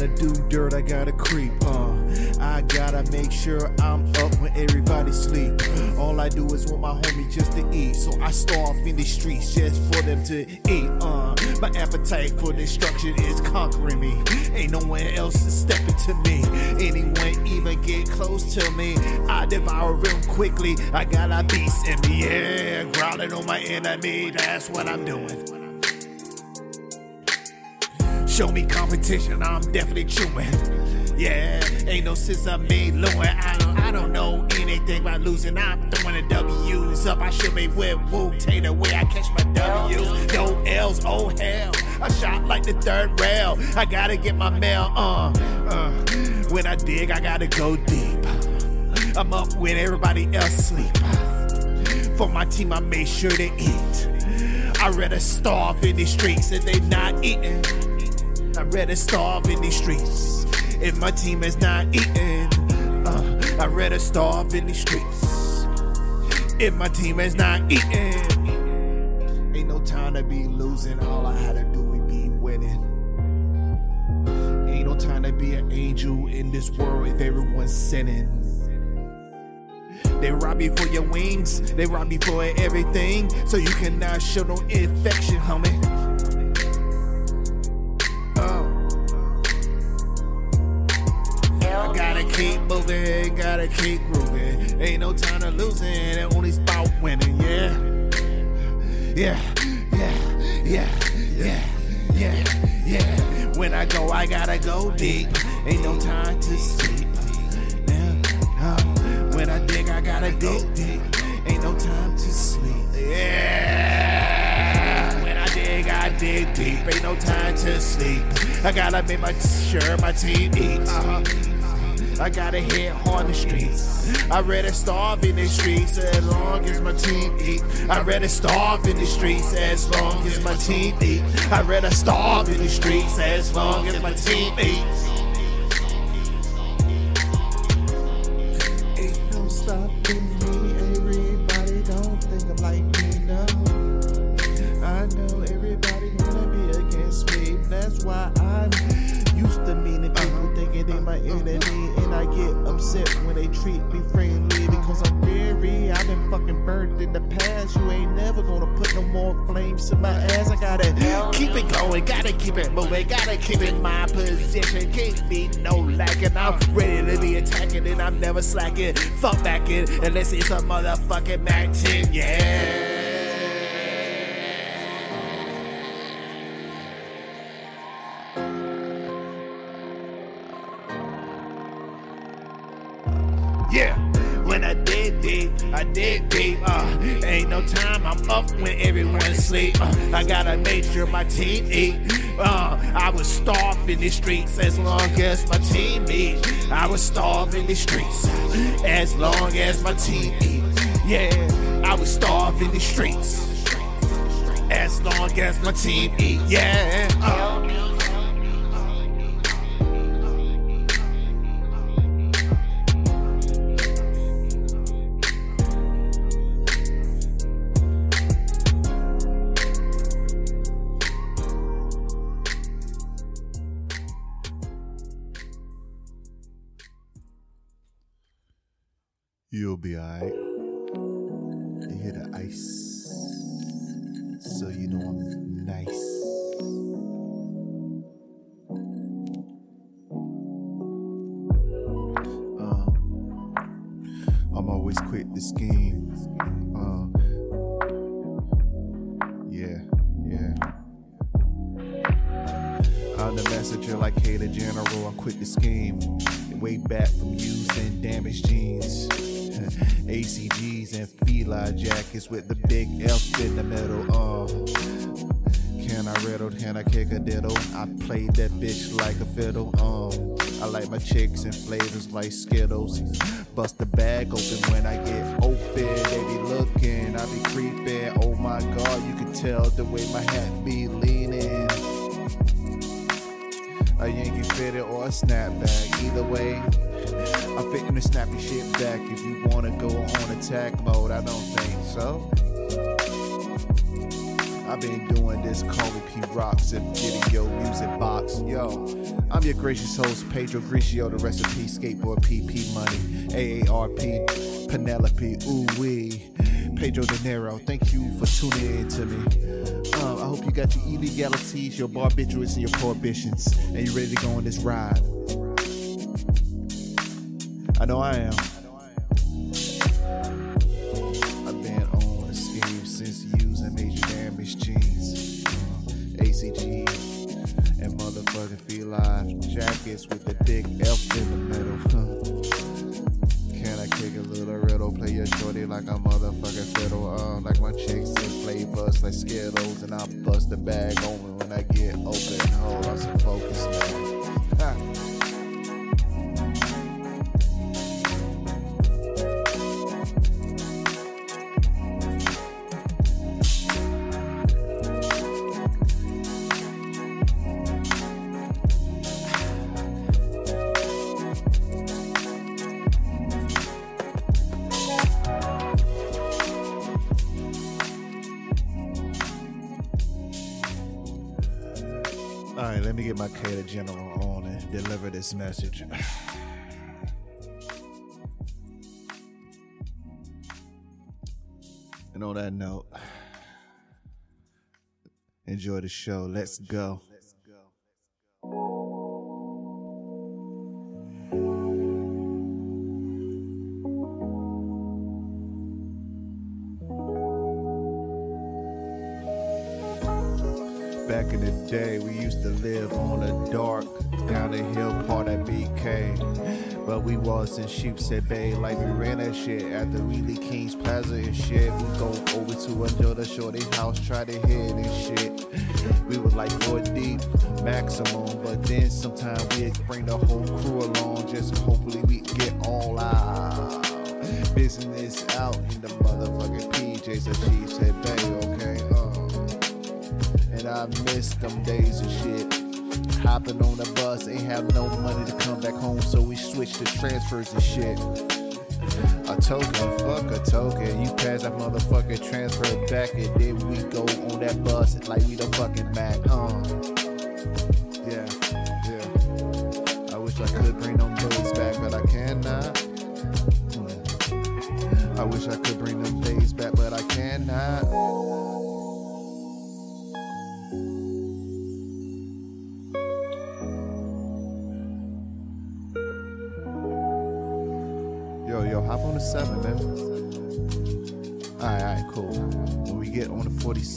gotta do dirt, I gotta creep, uh. I gotta make sure I'm up when everybody sleep. All I do is want my homie just to eat, so I starve in the streets just for them to eat, uh. My appetite for destruction is conquering me. Ain't no one else stepping to me. Anyone even get close to me, I devour them quickly. I got a beast in me, yeah. Growling on my enemy, that's what I'm doing. Show me competition, I'm definitely chewing. Yeah, ain't no sense of me losing. I don't, I don't know anything about losing. I'm throwing the W's up. I should be with Wu-Tang the way I catch my W's. No L's, oh hell. I shot like the third rail. I gotta get my mail, uh, uh. When I dig, I gotta go deep. I'm up when everybody else sleep. For my team, I make sure to eat. I'd rather starve in the streets if they not eating. I'd rather starve in these streets if my team is not eating. Uh, I'd rather starve in these streets if my team is not eating. Ain't no time to be losing. All I had to do is be winning. Ain't no time to be an angel in this world if everyone's sinning. They rob you for your wings, they rob you for everything, so you cannot show no infection, homie. Gotta keep grooving. Ain't no time to losing, only spot winning, yeah. Yeah, yeah, yeah, yeah, yeah, yeah. When I go, I gotta go deep. Ain't no time to sleep. Yeah, uh, when I dig, I gotta dig deep. Ain't no time to sleep. Yeah. When I dig, I dig deep. Ain't no time to sleep. I gotta make my sure my team eats. Uh-huh. I gotta hit hard in the streets. I'd rather starve in the streets as long as my team eat. I'd rather starve in the streets as long as my team eat. I'd rather starve in the streets as long as my team eats. To my ass. I gotta keep it going, gotta keep it moving, gotta keep it my position. Can't be no lacking. I'm ready to be attacking, and I'm never slacking. Fuck back in unless it's a motherfucking Mac 10, yeah. Yeah. Sleep. Uh, I gotta make sure my team eat. Uh, I was starving the streets as long as my team eat. I was starving the streets as long as my team eat. Yeah, I was starving the streets as long as my team eat. Yeah. Uh. You'll be alright. With the big F in the middle. Uh, can I riddle? Can I kick a diddle? I play that bitch like a fiddle. Um, I like my chicks and flavors like Skittles. Bust the bag open when I get open. They be looking, I be creeping. Oh my god, you can tell the way my hat be leaning a Yankee fitted or a snapback. Either way, I'm fitting to snap your shit back. If you wanna go on attack mode, I don't think so. I've been doing this, call me P Rocks and video music box. Yo, I'm your gracious host, Pedro Grigio, the recipe, skateboard PP money, AARP, Penelope, ooh wee. Pedro De Niro, thank you for tuning in to me. Um, I hope you got your illegalities, your barbiturates, and your prohibitions, and you're ready to go on this ride. I know I am. I've been on a scheme since using major damage jeans, uh, ACG, and motherfucking Fila jackets with the big F in the middle. Can I kick a little riddle? Play your shorty like a motherfucking fiddle. Uh, like my chicks and flavors like Skittles, and I bust the bag open when I get open. Hold on, some focus, man. Ha. my cater general on and deliver this message. And on that note, enjoy the show. Let's go. Used to live on a dark, down the hill part of BK. But we was in Sheepshead Bay, like we ran that shit at the Wheelie Kings Plaza and shit. We go over to another shorty house, try to hit and shit. We was like four deep, maximum. But then sometimes we'd bring the whole crew along, just hopefully we get all our business out in the motherfucking PJs of Sheepshead Bay, okay? And I miss them days of shit. Hopping on the bus, ain't have no money to come back home, so we switched to transfers and shit. A token, fuck a token. You pass that motherfucking transfer back, and then we go on that bus like we the fucking Mac. Uh. Yeah, yeah. I wish I could bring them days back, but I cannot. I wish I could bring them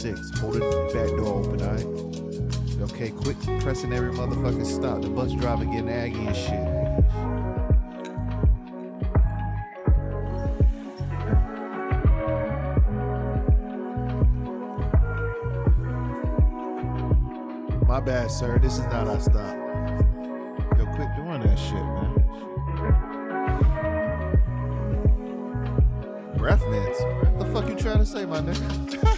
on the 46, hold the back door open, alright? Okay, quit pressing every motherfucking stop. The bus driver getting aggy and shit. My bad, sir. This is not our stop. Yo, quit doing that shit, man. Breath mints. What the fuck you trying to say, my nigga?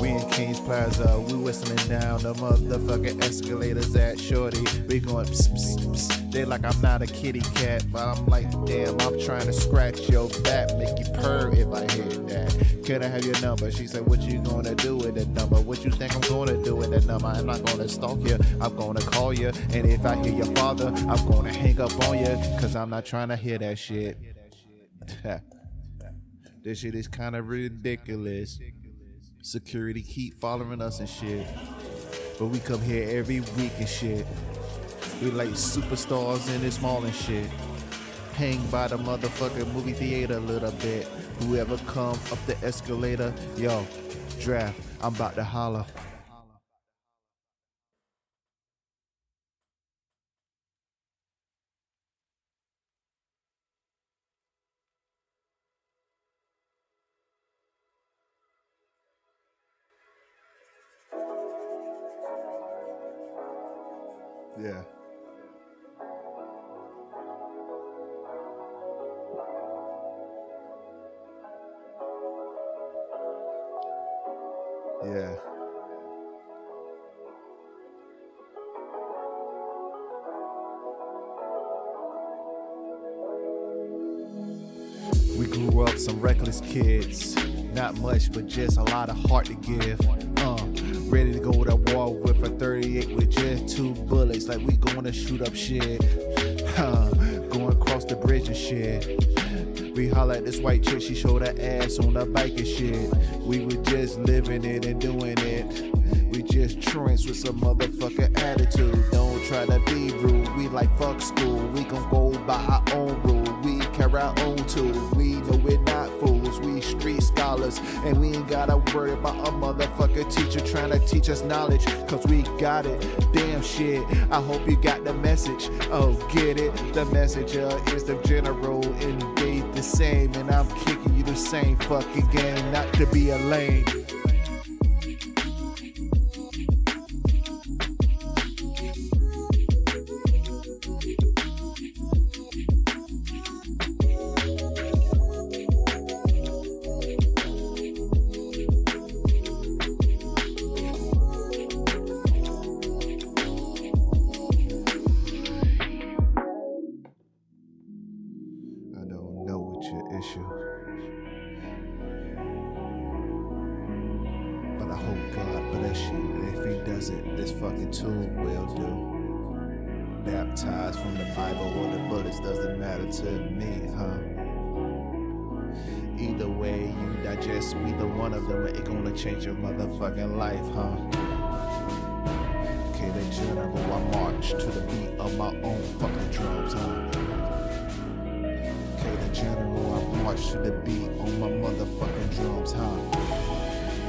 we in Kings Plaza, we whistling down the motherfucking escalators at Shorty. We going pss, pss, pss. They like I'm not a kitty cat, but I'm like, damn, I'm trying to scratch your back, make you purr if I hit that. Can I have your number? She said, What you gonna do with that number? What you think I'm gonna do with that number? I'm not gonna stalk you, I'm gonna call you. And if I hear your father, I'm gonna hang up on you, cause I'm not trying to hear that shit. this shit is kind of ridiculous. Security keep following us and shit. But we come here every week and shit. We like superstars in this mall and shit. Hang by the motherfucking movie theater a little bit. Whoever come up the escalator, yo, draft, I'm about to holler. Yeah. Yeah. We grew up some reckless kids. Not much, but just a lot of heart to give. Uh, ready to go to war with a 38 with just two like we gonna shoot up shit. Going across the bridge and shit. We holla at this white chick, she showed her ass on the bike and shit. We were just living it and doing it. We just truants with some motherfucking attitude. Don't try to be rude. We like fuck school. We gon' go by our own rule. We carry our own tool. We know we're not fools. We street scholars. And we ain't gotta worry about a motherfucker teacher trying to teach us knowledge. Cause we got it. Damn shit. I hope you got the message. Oh, get it? The messenger is the general and they the same. And I'm kicking you the same fucking game. Not to be a lame. To the beat on my motherfucking drums, huh?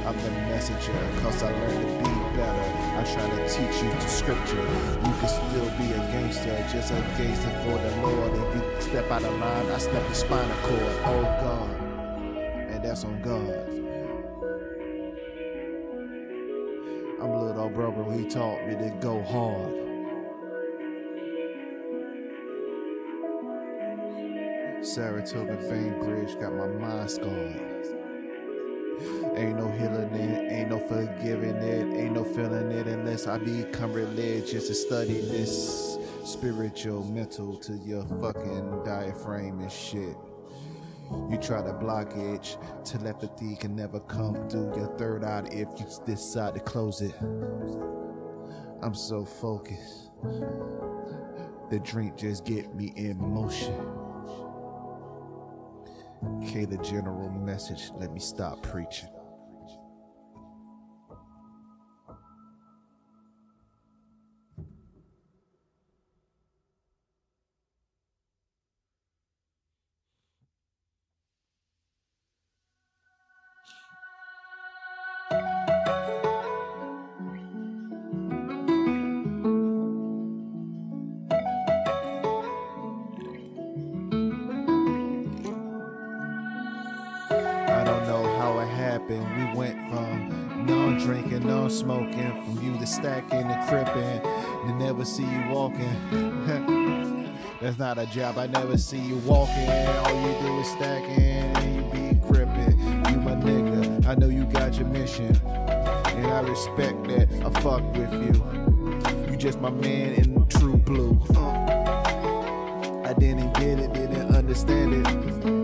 I'm the messenger, cause I learned to be better. I try to teach you to scripture. You can still be a gangster, just a gangster for the Lord. If you step out of line, I snap your spinal cord. Oh God. And that's on God. I'm little old brother, he taught me to go hard. Saratoga Bay Bridge got my mind scarred. Ain't no healing it, ain't no forgiving it, ain't no feeling it unless I become religious to study this spiritual mental to your fucking diaphragm and shit. You try to blockage, telepathy can never come through your third eye if you decide to close it. I'm so focused. The drink just get me in motion. Okay, the general message. Let me stop preaching. Happened. We went from non drinking, non smoking, from you to stacking and cripping, to never see you walking. That's not a job. I never see you walking. All you do is stacking and you be crippin'. You my nigga. I know you got your mission, and I respect that. I fuck with you. You just my man in true blue. I didn't get it, didn't understand it.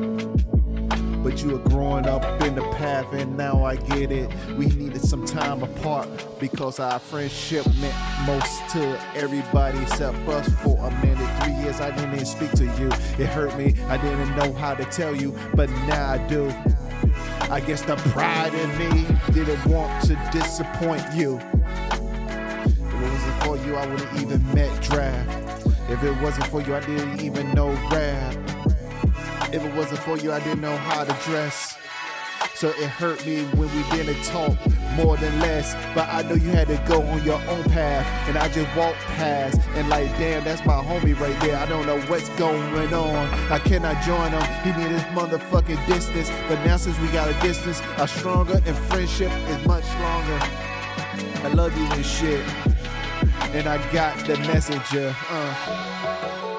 But you were growing up in the path, and now I get it. We needed some time apart because our friendship meant most to everybody except us for a minute. Three years I didn't even speak to you. It hurt me. I didn't know how to tell you, but now I do. I guess the pride in me didn't want to disappoint you. If it wasn't for you, I wouldn't even met draft. If it wasn't for you, I didn't even know rap. If it wasn't for you, I didn't know how to dress. So it hurt me when we didn't talk more than less. But I know you had to go on your own path. And I just walked past. And like, damn, that's my homie right there. I don't know what's going on. I cannot join him. He need his motherfucking distance. But now since we got a distance, are stronger and friendship is much stronger. I love you and shit. And I got the messenger. Uh.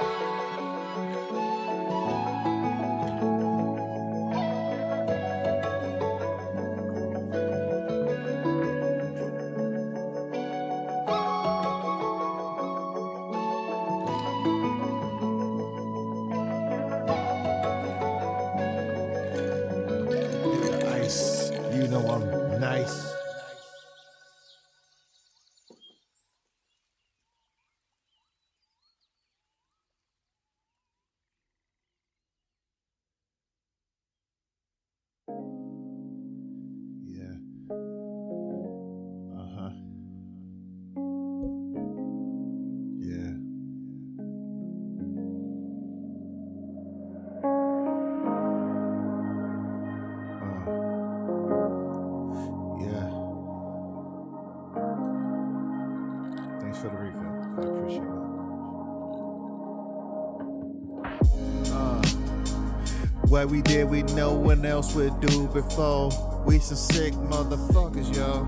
What we did, we no one else would do before. We some sick motherfuckers, yo.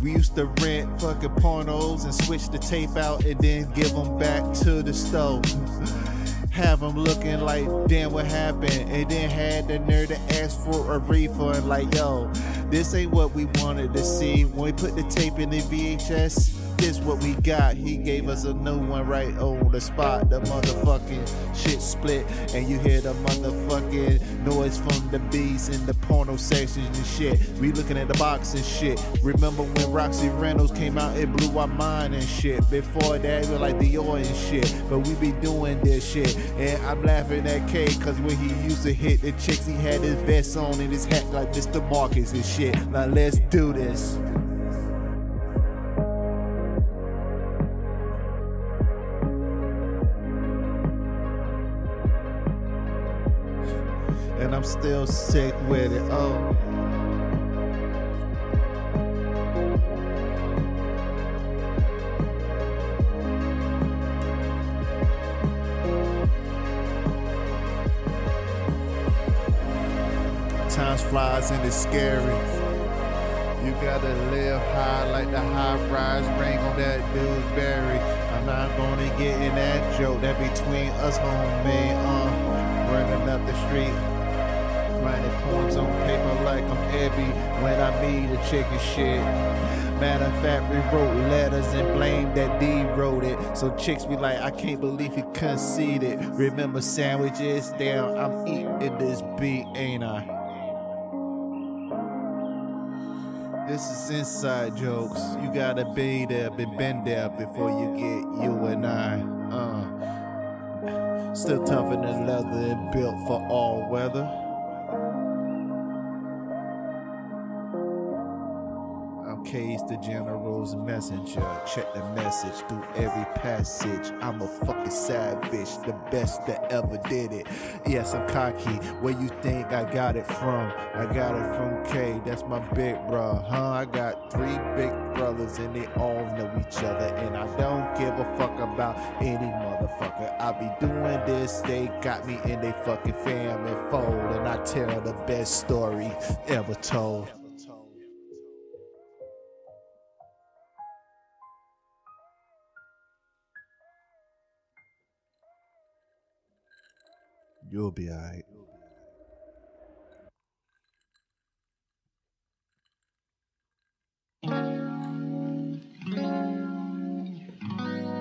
We used to rent fucking pornos and switch the tape out and then give them back to the stove. Have them looking like, damn, what happened? And then had the nerve to ask for a refund, like, yo, this ain't what we wanted to see. When we put the tape in the VHS, this what we got. He gave us a new one right on the spot. The motherfucking shit split, and you hear the motherfucking noise from the beats in the porno sections and shit. We looking at the box and shit. Remember when Roxy Reynolds came out? It blew our mind and shit. Before that, we like Dior and shit. But we be doing this shit, and I'm laughing at K because when he used to hit the chicks, he had his vest on and his hat like Mr. Marcus and shit. Now let's do this. I'm still sick with it. Oh. Times flies and it's scary. You gotta live high like the high rise ring on that dude's berry. I'm not gonna get in that joke that between us, homie. Uh, running up the street. Writing poems on paper like I'm Ebby when I meet a chick and shit. Matter of fact, we wrote letters and blamed that D wrote it. So chicks be like, I can't believe he conceded. Remember sandwiches? Damn, I'm eating this beat, ain't I? This is inside jokes. You gotta be there, be been there before you get you and I. Uh, still tougher than leather and built for all weather. K's the General's messenger. Check the message through every passage. I'm a fucking savage, the best that ever did it. Yes, I'm cocky. Where you think I got it from? I got it from K. That's my big bro, huh? I got three big brothers and they all know each other. And I don't give a fuck about any motherfucker. I be doing this, they got me in they fucking fam and fold. And I tell the best story ever told. You'll be alright.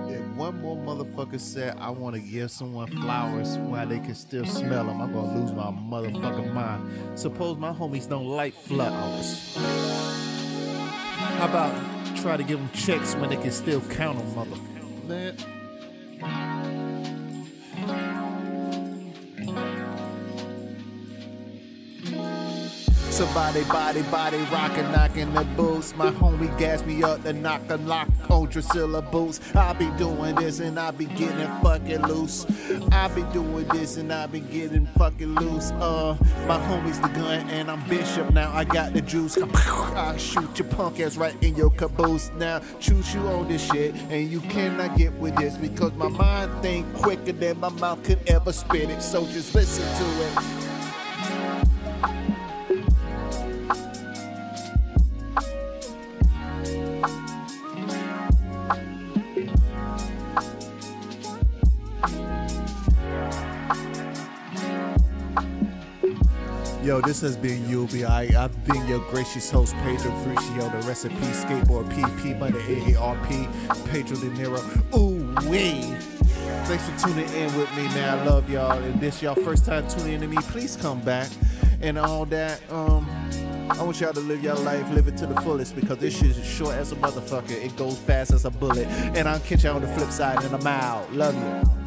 If one more motherfucker said I want to give someone flowers while they can still smell them, I'm gonna lose my motherfucking mind. Suppose my homies don't like flowers. How about try to give them checks when they can still count them, motherfucker? Man. Somebody body body rockin' knockin' the boots. My homie gas me up to knock a lock boots. I be doing this and I be getting fucking loose. I be doing this and I be getting fucking loose. Uh, my homie's the gun and I'm Bishop now. I got the juice. I shoot your punk ass right in your caboose now. Choose you on this shit and you cannot get with this because my mind think quicker than my mouth could ever spit it. So just listen to it. Yo, this has been UBI. I've been your gracious host, Pedro Crucio, the recipe skateboard PP, money AARP, Pedro De Niro. Ooh, wee. Thanks for tuning in with me, man. I love y'all. If this y'all first time tuning in to me, please come back and all that. Um, I want y'all to live your life, live it to the fullest because this shit is short as a motherfucker. It goes fast as a bullet. And I'll catch y'all on the flip side and I'm out. Love you.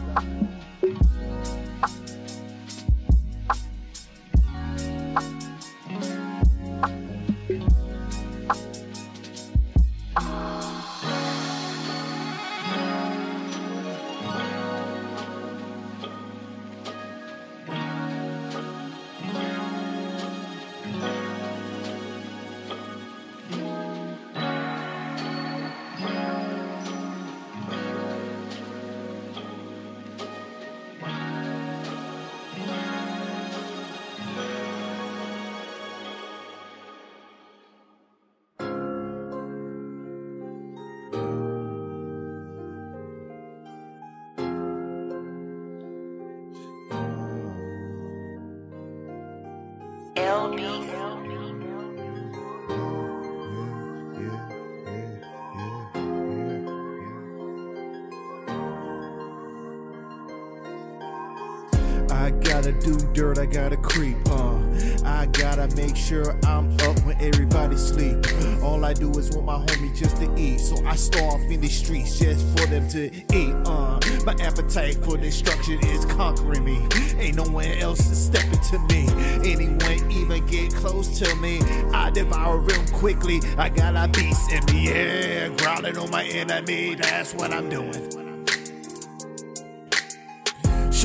Gotta do dirt, I gotta creep, uh. I gotta make sure I'm up when everybody sleep. All I do is want my homie just to eat, so I starve in the streets just for them to eat, uh. My appetite for destruction is conquering me. Ain't no one else stepping to me. Anyone even get close to me, I devour them quickly. I got a beast in me, yeah, growling on my enemy. That's what I'm doing.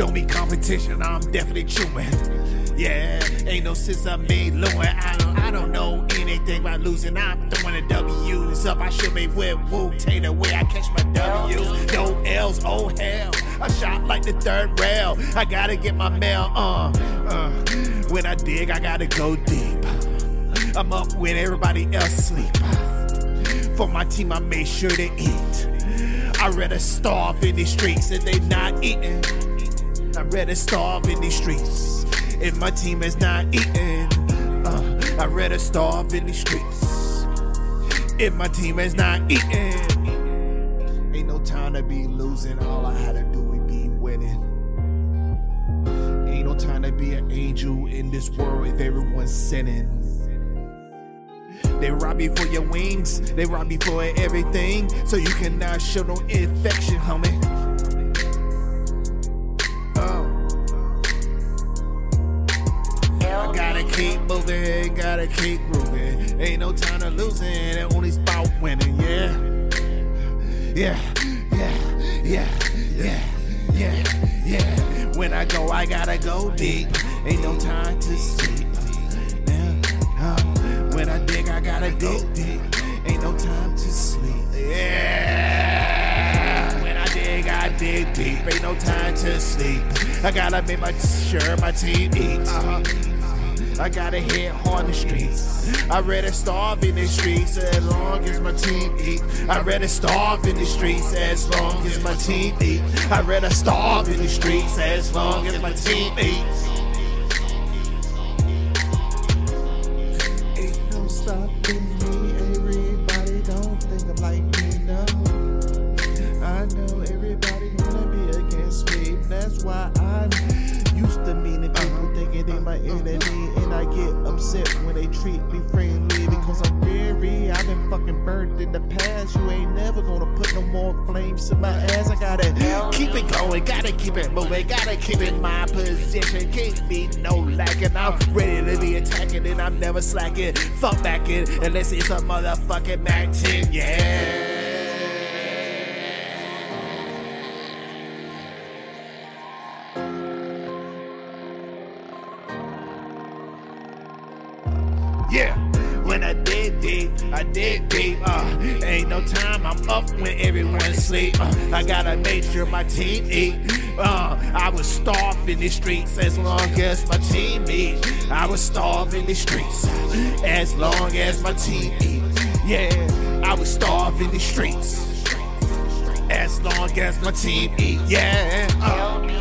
Show me competition, I'm definitely chewing. Yeah, ain't no sense I made lowing. I don't, I don't know anything about losing. I'm throwing the W's up. I should be with Wu-Tang the way I catch my W's. No L's, oh hell. I shot like the third rail. I gotta get my mail, uh, uh. When I dig, I gotta go deep. I'm up when everybody else sleep. For my team, I made sure they eat. I rather starve in the streets and they not eating. I'd rather starve in these streets if my team is not eating. Uh, I'd rather starve in these streets if my team is not eating. Ain't no time to be losing. All I had to do was be winning. Ain't no time to be an angel in this world if everyone's sinning. They rob you for your wings, they rob you for everything, so you cannot show no infection, homie. Keep grooving. Ain't no time to losing, only about winning, yeah. Yeah, yeah, yeah, yeah, yeah, yeah. When I go, I gotta go deep. Ain't no time to sleep. Yeah, uh, when I dig, I gotta dig deep. Ain't no time to sleep. Yeah. When I dig, I dig deep. Ain't no time to sleep. I gotta make my sure my team eats. Uh-huh. I gotta hit on the streets. I rather starve in the streets as long as my team eat. I rather starve in the streets as long as my team eat. I rather starve in the streets as long as my team eats. Ain't no stopping me. Everybody don't think I'm like. I know everybody wanna be against me. That's why I used to mean it. People thinking they my enemy, I get upset when they treat me friendly because I'm weary. I've been fucking burned in the past. You ain't never gonna put no more flames to my ass. I gotta keep it going, gotta keep it moving, gotta keep in my position. Can't be no lacking. I'm ready to be attacking, and I'm never slacking. Fuck backing unless it's a motherfucking Mac 10, yeah. Yeah. Dig deep. Uh, ain't no time, I'm up when everyone sleep. Uh, I gotta make sure my team eat. Uh, I was starve in the streets as long as my team eat. I was starve in the streets as long as my team eat. Yeah, I was starve in the streets as long as my team eat. Yeah. Uh,